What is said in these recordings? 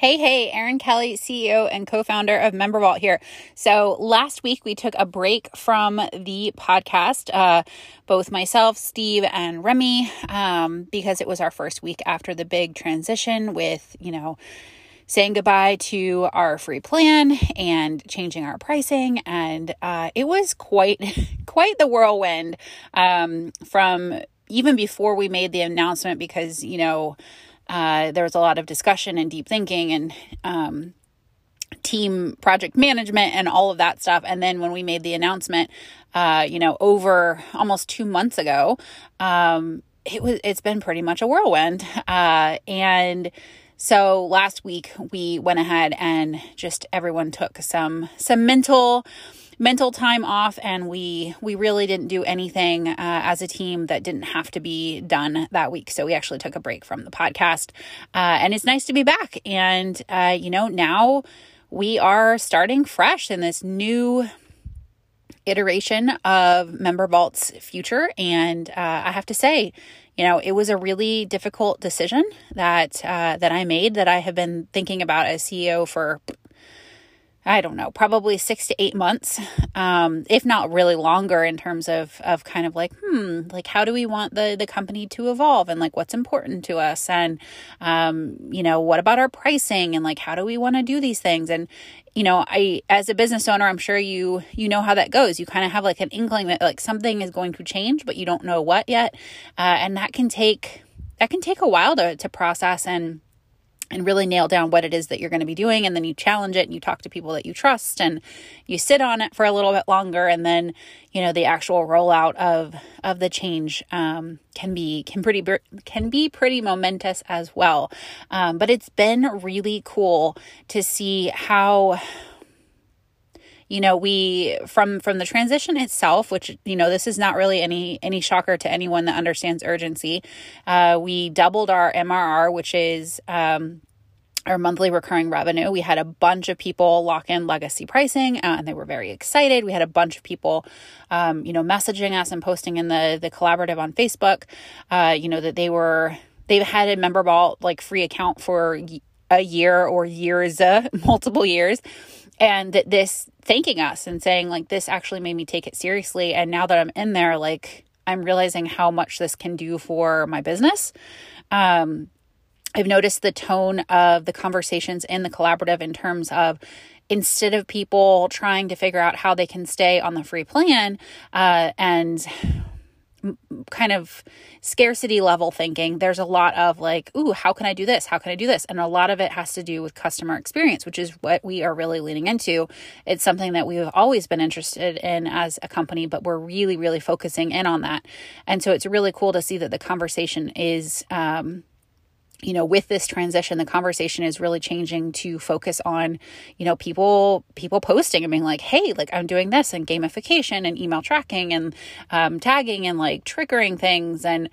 Hey, hey, Erin Kelly, CEO and co founder of MemberVault here. So, last week we took a break from the podcast, uh, both myself, Steve, and Remy, um, because it was our first week after the big transition with, you know, saying goodbye to our free plan and changing our pricing and uh, it was quite quite the whirlwind um, from even before we made the announcement because you know uh, there was a lot of discussion and deep thinking and um, team project management and all of that stuff. And then when we made the announcement, uh, you know, over almost two months ago, um, it was it's been pretty much a whirlwind. Uh, and so last week we went ahead and just everyone took some some mental mental time off and we we really didn't do anything uh, as a team that didn't have to be done that week. So we actually took a break from the podcast uh, and it's nice to be back. And uh, you know now we are starting fresh in this new iteration of MemberVault's future. And uh, i have to say you know it was a really difficult decision that uh, that i made that i have been thinking about as ceo for I don't know, probably six to eight months, um, if not really longer in terms of, of kind of like, hmm, like how do we want the, the company to evolve and like what's important to us? And, um, you know, what about our pricing and like how do we want to do these things? And, you know, I, as a business owner, I'm sure you, you know how that goes. You kind of have like an inkling that like something is going to change, but you don't know what yet. Uh, and that can take, that can take a while to, to process and, and really nail down what it is that you're going to be doing and then you challenge it and you talk to people that you trust and you sit on it for a little bit longer and then you know the actual rollout of of the change um, can be can pretty can be pretty momentous as well. Um, but it's been really cool to see how you know we from from the transition itself which you know this is not really any any shocker to anyone that understands urgency uh, we doubled our mrr which is um, our monthly recurring revenue. We had a bunch of people lock in legacy pricing, uh, and they were very excited. We had a bunch of people, um, you know, messaging us and posting in the the collaborative on Facebook, uh, you know, that they were they've had a MemberVault like free account for a year or years, uh, multiple years and that this thanking us and saying like this actually made me take it seriously. And now that i'm in there like i'm realizing how much this can do for my business. Um, i've noticed the tone of the conversations in the collaborative in terms of instead of people trying to figure out how they can stay on the free plan uh, and kind of scarcity level thinking, there's a lot of like, ooh, how can I do this? How can I do this? And a lot of it has to do with customer experience, which is what we are really leaning into. It's something that we've always been interested in as a company, but we're really, really focusing in on that. And so it's really cool to see that the conversation is um, you know with this transition the conversation is really changing to focus on you know people people posting and being like hey like i'm doing this and gamification and email tracking and um, tagging and like triggering things. And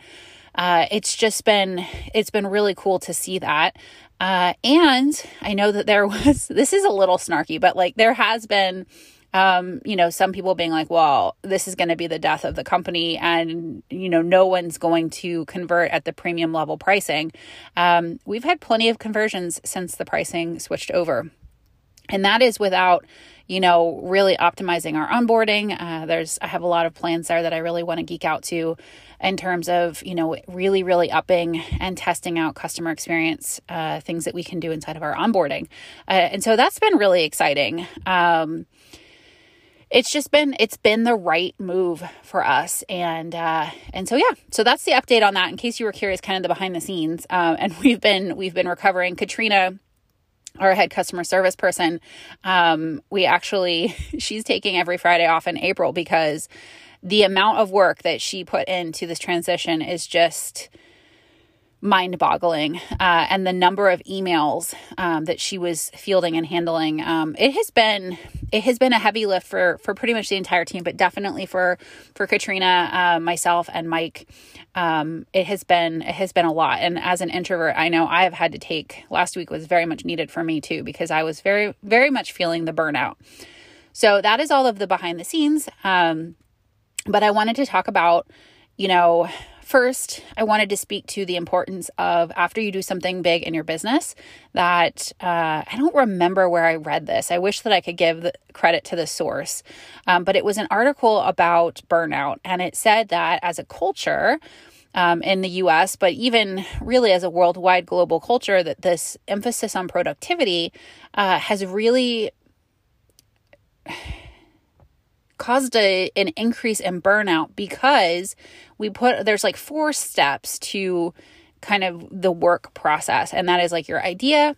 uh, it's just been it's been really cool to see that. Uh, and i know that there was this is a little snarky but like there has been um, you know, some people being like, well, this is going to be the death of the company and, you know, no one's going to convert at the premium level pricing. Um, we've had plenty of conversions since the pricing switched over. And that is without, you know, really optimizing our onboarding. Uh, there's, I have a lot of plans there that I really want to geek out to in terms of, you know, really, really upping and testing out customer experience, uh, things that we can do inside of our onboarding. Uh, and so that's been really exciting. Um, it's just been it's been the right move for us. And uh and so yeah so that's the update on that in case you were curious kind of the behind the scenes. Um and we've been we've been recovering. Katrina our head customer service person um we actually she's taking every friday off in april because the amount of work that she put into this transition is just mind boggling. Uh, and the number of emails um, that she was fielding and handling, um, it has been it has been a heavy lift for for pretty much the entire team, but definitely for for Katrina, uh, myself, and Mike. Um, it has been it has been a lot. And as an introvert, I know I have had to take last week was very much needed for me too because I was very very much feeling the burnout. So that is all of the behind the scenes. Um, but I wanted to talk about, you know, first, I wanted to speak to the importance of after you do something big in your business that uh, I don't remember where I read this. I wish that I could give credit to the source, um, but it was an article about burnout, and it said that as a culture, um, in the US, but even really as a worldwide global culture, that this emphasis on productivity uh, has really caused a, an increase in burnout because we put there's like four steps to kind of the work process. And that is like your idea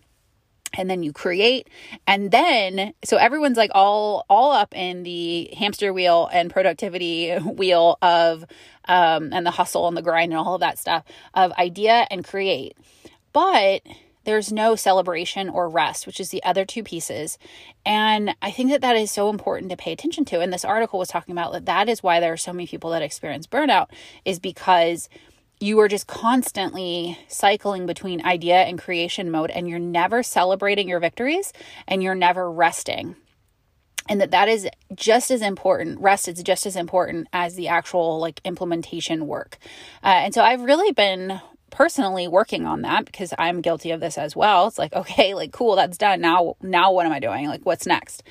and then you create. And then so everyone's like all all up in the hamster wheel and productivity wheel of um and the hustle and the grind and all of that stuff of idea and create. But there's no celebration or rest, which is the other two pieces. And I think that that is so important to pay attention to. And this article was talking about that that is why there are so many people that experience burnout is because you are just constantly cycling between idea and creation mode and you're never celebrating your victories and you're never resting and that that is just as important rest is just as important as the actual like implementation work uh, and so i've really been personally working on that because I'm guilty of this as well. It's like, okay, like cool, that's done. Now now what am I doing? Like what's next?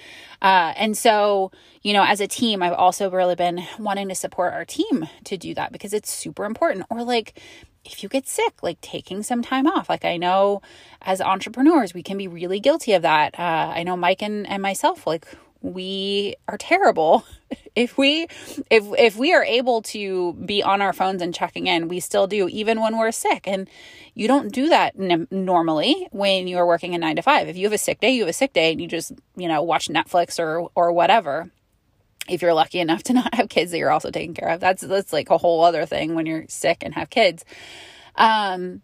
Uh, and so, you know, as a team, I've also really been wanting to support our team to do that because it's super important. Or like if you get sick, like taking some time off. Like I know as entrepreneurs, we can be really guilty of that. Uh, I know Mike and, and myself, like we are terrible. If we if if we are able to be on our phones and checking in we still do even when we're sick. And you don't do that n- normally when you're working a 9 to 5 if you have a sick day you have a sick day and you just you know watch Netflix or or whatever. If you're lucky enough to not have kids that you're also taking care of that's that's like a whole other thing when you're sick and have kids. Um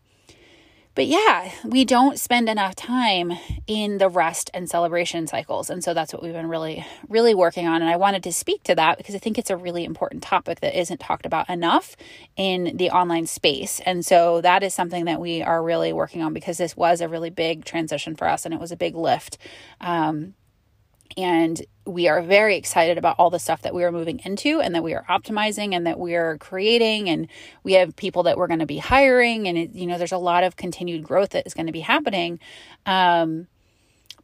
but yeah, we don't spend enough time in the rest and celebration cycles. And so that's what we've been really, really working on. And I wanted to speak to that because I think it's a really important topic that isn't talked about enough in the online space. And so that is something that we are really working on because this was a really big transition for us and it was a big lift. Um, and we are very excited about all the stuff that we are moving into and that we are optimizing and that we are creating and we have people that we're going to be hiring and it, you know there's a lot of continued growth that is going to be happening um,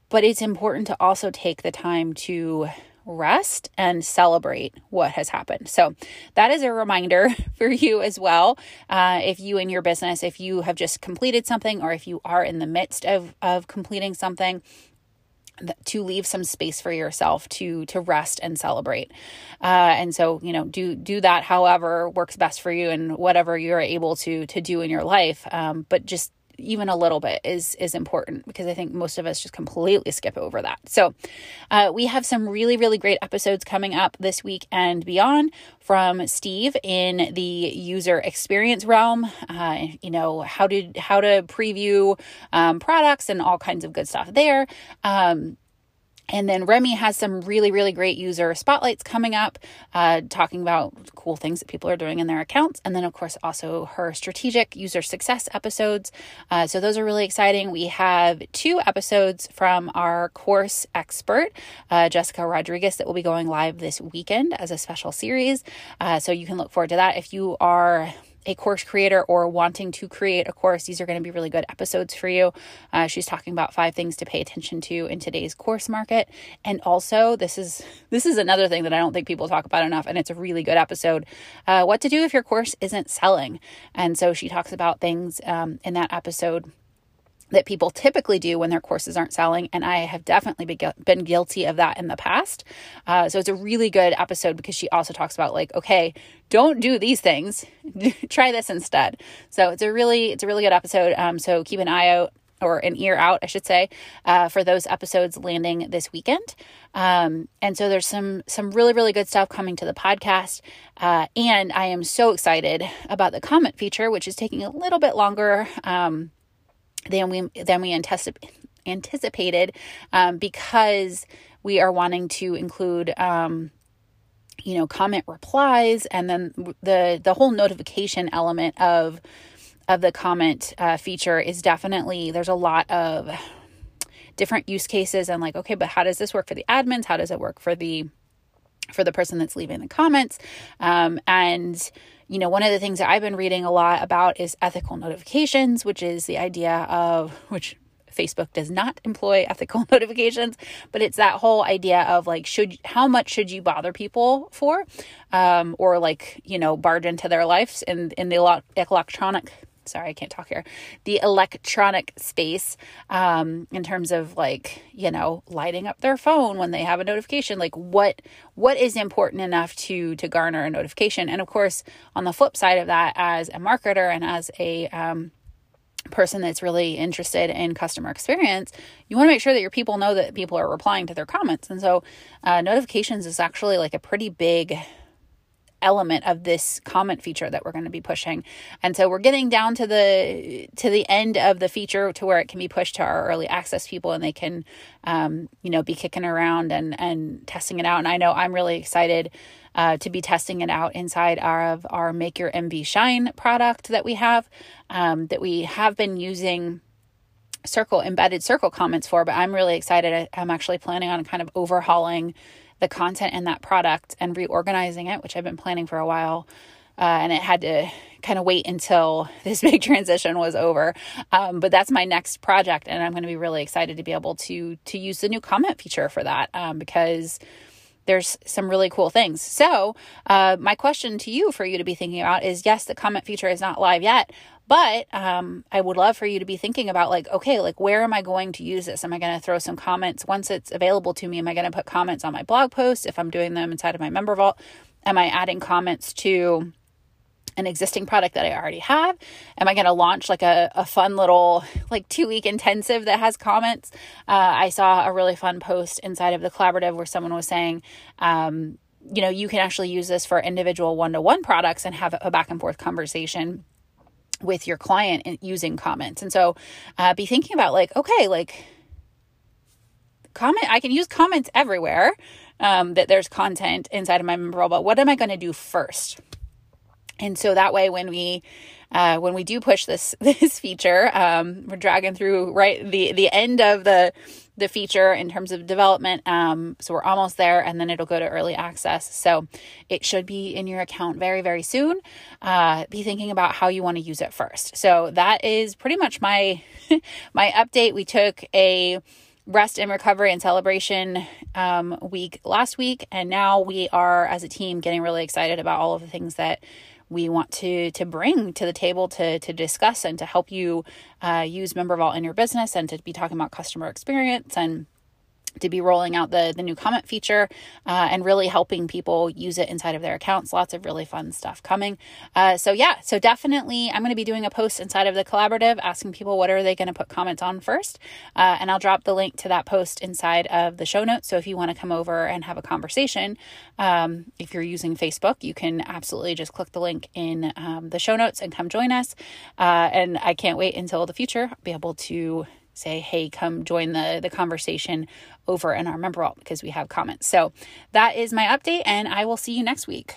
but it's important to also take the time to rest and celebrate what has happened. So, that is a reminder for you as well. Uh, if you in your business, if you have just completed something or if you are in the midst of, of completing something, to leave some space for yourself to to rest and celebrate. Uh, and so you know do do that however works best for you and whatever you're able to to do in your life. Um, but just even a little bit is is important because I think most of us just completely skip over that. So uh, we have some really really great episodes coming up this week and beyond from Steve in the user experience realm. Uh, you know how to how to preview um, products and all kinds of good stuff there. Um, and then Remy has some really, really great user spotlights coming up, uh, talking about cool things that people are doing in their accounts. And then, of course, also her strategic user success episodes. Uh, so, those are really exciting. We have two episodes from our course expert, uh, Jessica Rodriguez, that will be going live this weekend as a special series. Uh, so, you can look forward to that. If you are a course creator or wanting to create a course, these are going to be really good episodes for you. Uh, she's talking about five things to pay attention to in today's course market, and also this is this is another thing that I don't think people talk about enough, and it's a really good episode. Uh, what to do if your course isn't selling, and so she talks about things um, in that episode that people typically do when their courses aren't selling. And I have definitely been guilty of that in the past. Uh, so it's a really good episode because she also talks about like, okay, don't do these things, try this instead. So it's a really, it's a really good episode. Um, so keep an eye out or an ear out, I should say, uh, for those episodes landing this weekend. Um, and so there's some some really really good stuff coming to the podcast, uh, and I am so excited about the comment feature, which is taking a little bit longer. Um, than we than we anticip- anticipated um, because we are wanting to include um, you know comment replies and then the the whole notification element of of the comment uh, feature is definitely there's a lot of different use cases and like okay but how does this work for the admins? How does it work for the for the person that's leaving the comments. Um, and, you know, one of the things that I've been reading a lot about is ethical notifications, which is the idea of, which Facebook does not employ ethical notifications, but it's that whole idea of like, should, how much should you bother people for? Um, or like, you know, barge into their lives in, in the electronic sorry, I can't talk here, the electronic space um, in terms of like, you know, lighting up their phone when they have a notification, like what what is important enough to to garner a notification. And of course, on the flip side of that, as a marketer and as a um, person that's really interested in customer experience, you want to make sure that your people know that people are replying to their comments. And so, uh, notifications is actually like a pretty big element of this comment feature that we're going to be pushing. And so we're getting down to the to the end of the feature to where it can be pushed to our early access people and they can um, you know be kicking around and and testing it out. And I know I'm really excited uh, to be testing it out inside our, of our Make Your MV Shine product that we have um, that we have been using circle embedded circle comments for but i'm really excited i'm actually planning on kind of overhauling the content in that product and reorganizing it, which I've been planning for a while. Uh, and it had to kind of wait until this big transition was over. Um, but that's my next project, and I'm going to be really excited to be able to to use the new comment feature for that um, because there's some really cool things. So, uh, my question to you for you to be thinking about is yes, the comment feature is not live yet, but um, I would love for you to be thinking about like, okay, like where am I going to use this? Am I going to throw some comments once it's available to me? Am I going to put comments on my blog posts if I'm doing them inside of my MemberVault? Am I adding comments to an existing product that I already have? Am I going to launch like a, a fun little like two week intensive that has comments? Uh, I saw a really fun post inside of the collaborative where someone was saying, um, you know, you can actually use this for individual one to one products and have a back and forth conversation with your client using comments. And so uh, be thinking about like, okay, like comment, I can use comments everywhere um, that there's content inside of my member but what am I going to do first? And so that way, when we uh, when we do push this this feature, um, we're dragging through right the the end of the the feature in terms of development. Um, so we're almost there, and then it'll go to early access. So it should be in your account very very soon. Uh, be thinking about how you want to use it first. So that is pretty much my my update. We took a rest and recovery and celebration um, week last week, and now we are as a team getting really excited about all of the things that we want to to bring to the table to to discuss and to help you uh, use MemberVault in your business and to be talking about customer experience and to be rolling out the the new comment feature uh, and really helping people use it inside of their accounts. Lots of really fun stuff coming. Uh, so yeah, so definitely I'm going to be doing a post inside of the collaborative asking people what are they going to put comments on first, uh, and I'll drop the link to that post inside of the show notes. So if you want to come over and have a conversation, um, if you're using Facebook, you can absolutely just click the link in um, the show notes and come join us. Uh, and I can't wait until the future I'll be able to say, hey, come join the, the conversation over in our MemberVault because we have comments. So that is my update, and I will see you next week.